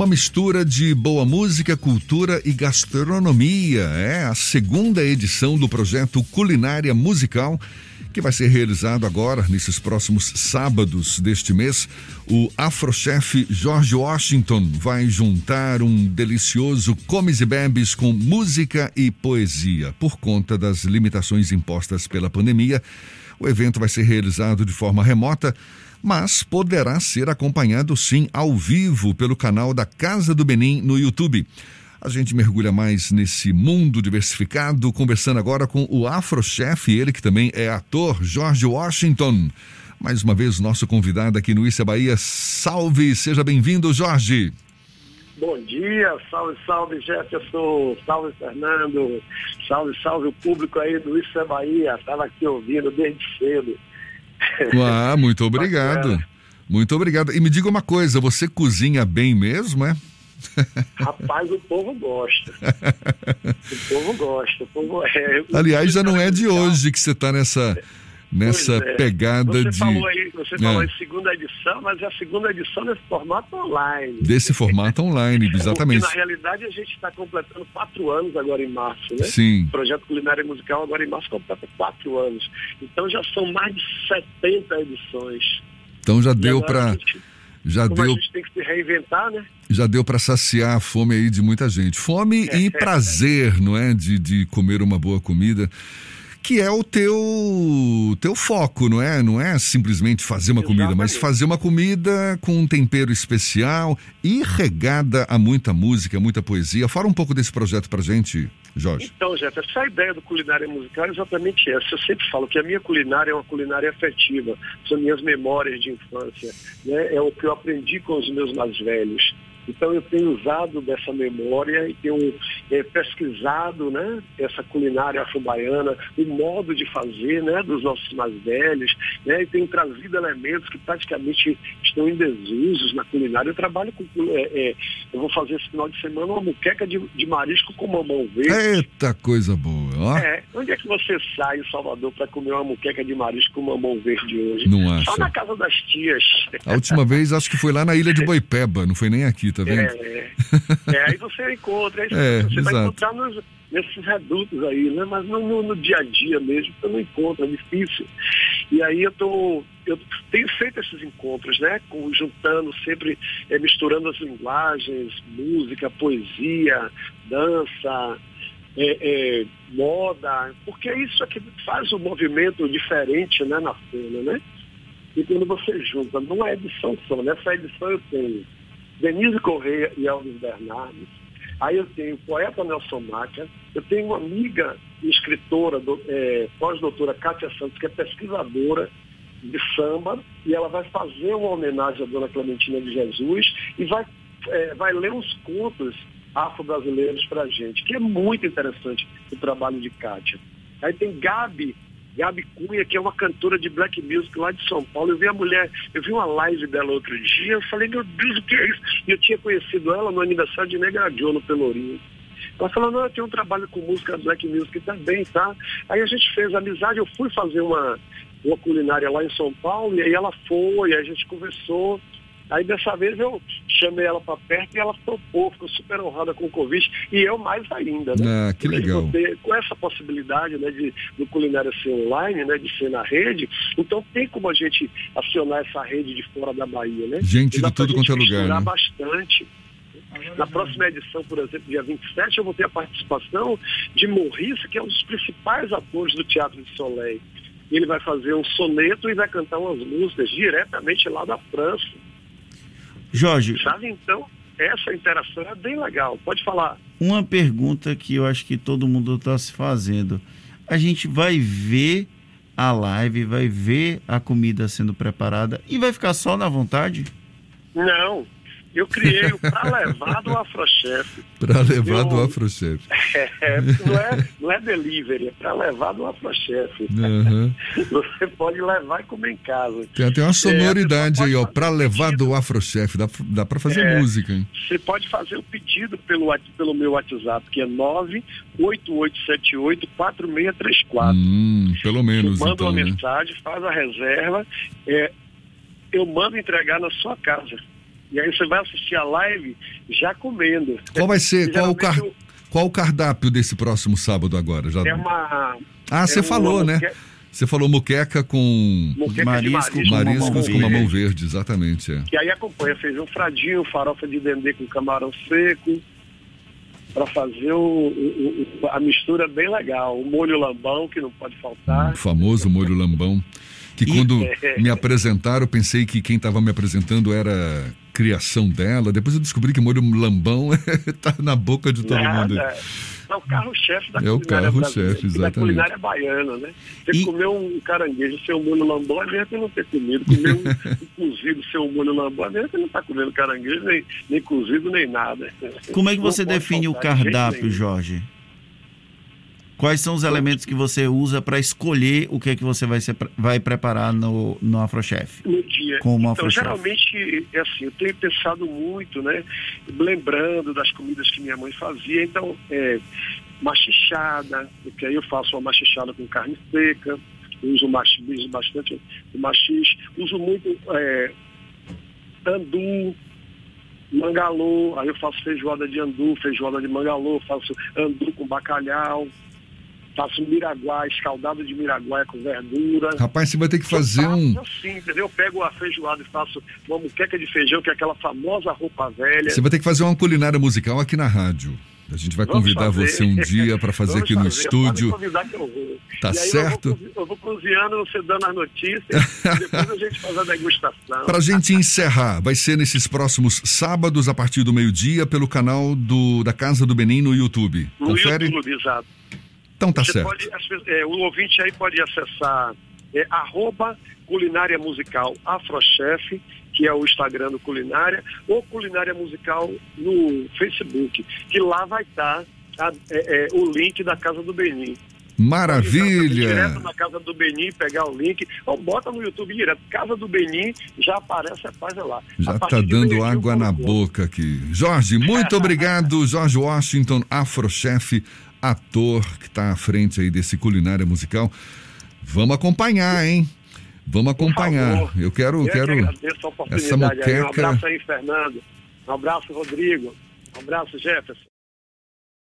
Uma mistura de boa música, cultura e gastronomia. É a segunda edição do projeto Culinária Musical que vai ser realizado agora, nesses próximos sábados deste mês. O afrochef George Washington vai juntar um delicioso comes e bebes com música e poesia. Por conta das limitações impostas pela pandemia, o evento vai ser realizado de forma remota mas poderá ser acompanhado sim ao vivo pelo canal da Casa do Benim no YouTube. A gente mergulha mais nesse mundo diversificado, conversando agora com o afrochef, ele que também é ator, Jorge Washington. Mais uma vez, nosso convidado aqui no Issa Bahia. Salve, seja bem-vindo, Jorge. Bom dia, salve, salve Jefferson, salve Fernando, salve, salve o público aí do Issa Bahia, estava aqui ouvindo desde cedo. Ah, muito obrigado. Muito obrigado. E me diga uma coisa, você cozinha bem mesmo, é? Rapaz, o povo gosta. o povo gosta. O povo é, Aliás, já não é de hoje que você está nessa, nessa é. pegada você de. Falou aí, você falou é. em segunda edição, mas é a segunda edição nesse formato online. Desse formato online, exatamente. Porque, na realidade, a gente está completando quatro anos agora em março, né? Sim. O projeto Culinária Musical agora em março completa quatro anos. Então já são mais de 70 edições. Então já deu para. Já Como deu. A gente tem que se reinventar, né? Já deu para saciar a fome aí de muita gente. Fome é, e prazer, não é? De, de comer uma boa comida que é o teu teu foco, não é? Não é simplesmente fazer uma Exatamente. comida, mas fazer uma comida com um tempero especial e regada a muita música, muita poesia. Fala um pouco desse projeto pra gente, Jorge. Então, Jeff, essa ideia do culinária musical é exatamente essa. Eu sempre falo que a minha culinária é uma culinária afetiva, são minhas memórias de infância, né? é o que eu aprendi com os meus mais velhos. Então eu tenho usado dessa memória e tenho é, pesquisado né, essa culinária afro-baiana, o modo de fazer né, dos nossos mais velhos, né, e tenho trazido elementos que praticamente estão em desusos na culinária. Eu trabalho com. É, é, eu vou fazer esse final de semana uma muqueca de, de marisco com mamão verde. Eita coisa boa! Ó. É, onde é que você sai em Salvador para comer uma muqueca de marisco com mamão verde hoje? Não acha? Só na casa das tias. A última vez acho que foi lá na ilha de Boipeba, não foi nem aqui, tá vendo? É, é aí você encontra, aí É, você vai encontrar nos, nesses redutos aí, né? Mas no, no, no dia a dia mesmo, você não encontra, é difícil. E aí eu tô, eu tenho feito esses encontros, né? Com, juntando sempre, é, misturando as linguagens, música, poesia, dança, é, é, moda, porque é isso é que faz um movimento diferente né, na cena, né? E quando você junta, numa edição só, nessa edição eu tenho Denise Correia e Elvis Bernardes, aí eu tenho o poeta Nelson Maca, eu tenho uma amiga escritora, do, é, pós-doutora Kátia Santos, que é pesquisadora de samba, e ela vai fazer uma homenagem à Dona Clementina de Jesus e vai, é, vai ler uns contos afro-brasileiros para a gente, que é muito interessante o trabalho de Kátia. Aí tem Gabi, Gabi Cunha, que é uma cantora de black music lá de São Paulo. Eu vi a mulher, eu vi uma live dela outro dia, eu falei, meu Deus, o que é isso? E eu tinha conhecido ela no aniversário de Negra Joe, no Pelourinho. Ela falou, não, eu tenho um trabalho com música black music também, tá? Aí a gente fez amizade, eu fui fazer uma, uma culinária lá em São Paulo, e aí ela foi, aí a gente conversou. Aí dessa vez eu chamei ela para perto e ela topou, ficou super honrada com o convite, e eu mais ainda, né? Ah, que legal. Porque com essa possibilidade, né, de do culinária ser online, né, de ser na rede, então tem como a gente acionar essa rede de fora da Bahia, né? Gente de tudo quanto é lugar, né? bastante. Na próxima edição, por exemplo, dia 27, eu vou ter a participação de Morris, que é um dos principais atores do Teatro de Soleil. Ele vai fazer um soneto e vai cantar umas músicas diretamente lá da França. Jorge, Sabe? Então, essa interação é bem legal. Pode falar. uma pergunta que eu acho que todo mundo está se fazendo. A gente vai ver a live, vai ver a comida sendo preparada e vai ficar só na vontade? Não. Eu criei o Pra Levar do Afrochef. Para levar do Eu- afrochef. É, não, é, não é delivery, é para levar do Afrochef. Aham. Você pode levar e comer em casa. Tem até uma sonoridade É, aí, ó, fazer levar do afrochef. Dá, dá para fazer É. música, hein? Você pode fazer o pedido pelo, pelo meu WhatsApp, que é 988784634. Hum, pelo menos, Você manda então, uma né? mensagem, faz a reserva, é, eu mando entregar na sua casa. E aí você vai assistir a live já comendo. Qual vai ser, qual o, car... qual o cardápio desse próximo sábado agora? Já... É uma... Ah, você é falou, né? Você falou muqueca com Moqueca de Marisco marisco, com mariscos com mamão verde. verde, exatamente. É. E aí acompanha feijão fradinho, farofa de dendê com camarão seco, para fazer o, o- a mistura bem legal. O molho lambão, que não pode faltar. O famoso molho lambão. Que quando me apresentaram, eu pensei que quem estava me apresentando era criação dela. Depois eu descobri que molho lambão tá na boca de todo mundo. Nada. É o carro-chefe da É o brasileira, exatamente. Da culinária baiana, né? Você E- comer um caranguejo sem um molho lambão, é mesmo que não ter comido. Comer um, um cozido sem um molho lambão, é mesmo que não está comendo caranguejo, nem, nem cozido, nem nada. Como é que você define o cardápio, nenhum. Jorge? Quais são os elementos que você usa para escolher o que é que você vai, ser, vai preparar no, no Afrochef? no dia. Como então, afrochef. geralmente, é assim, eu tenho pensado muito, né? Lembrando das comidas que minha mãe fazia. Então, é, machichada, porque aí eu faço uma machichada com carne seca, uso mach- uso bastante machixe, uso muito é, andu, mangalô, aí eu faço feijoada de andu, feijoada de mangalô, faço andu com bacalhau, faço miraguá, escaldado de miraguá com verdura. Rapaz, você vai ter que fazer Eu um. faço assim, entendeu? Eu pego a feijoada e faço uma muqueca de feijão, que é aquela famosa roupa velha. Você vai ter que fazer uma culinária musical aqui na rádio. A gente vai Vamos convidar fazer. você um dia para fazer Vamos aqui no fazer, pode estúdio. convidar que eu vou. Tá certo? Eu vou, eu cozinhando, você dando as notícias, depois a gente faz a degustação. Para a gente encerrar, vai ser nesses próximos sábados, a partir do meio-dia, pelo canal do, da Casa do Benin no YouTube. no Confere? YouTube, exato. Então tá Você certo. pode, é, o ouvinte aí pode acessar é, arroba culinária musical Afrochef, que é o Instagram do Culinária, ou Culinária Musical no Facebook, que lá vai estar a- é, é, o link da Casa do Benin. Maravilha! Direto na Casa do Benin, pegar o link, ou bota no YouTube direto. Casa do Benin, já aparece a página lá. Já tá dando água na boca aqui. Jorge, muito obrigado. Jorge Washington, afrochef, ator que está à frente aí desse culinária musical. Vamos acompanhar, hein? Vamos acompanhar. Eu quero, Eu que quero agradeço a essa oportunidade aí. Um moqueca. abraço aí, Fernando. Um abraço, Rodrigo. Um abraço, Jefferson.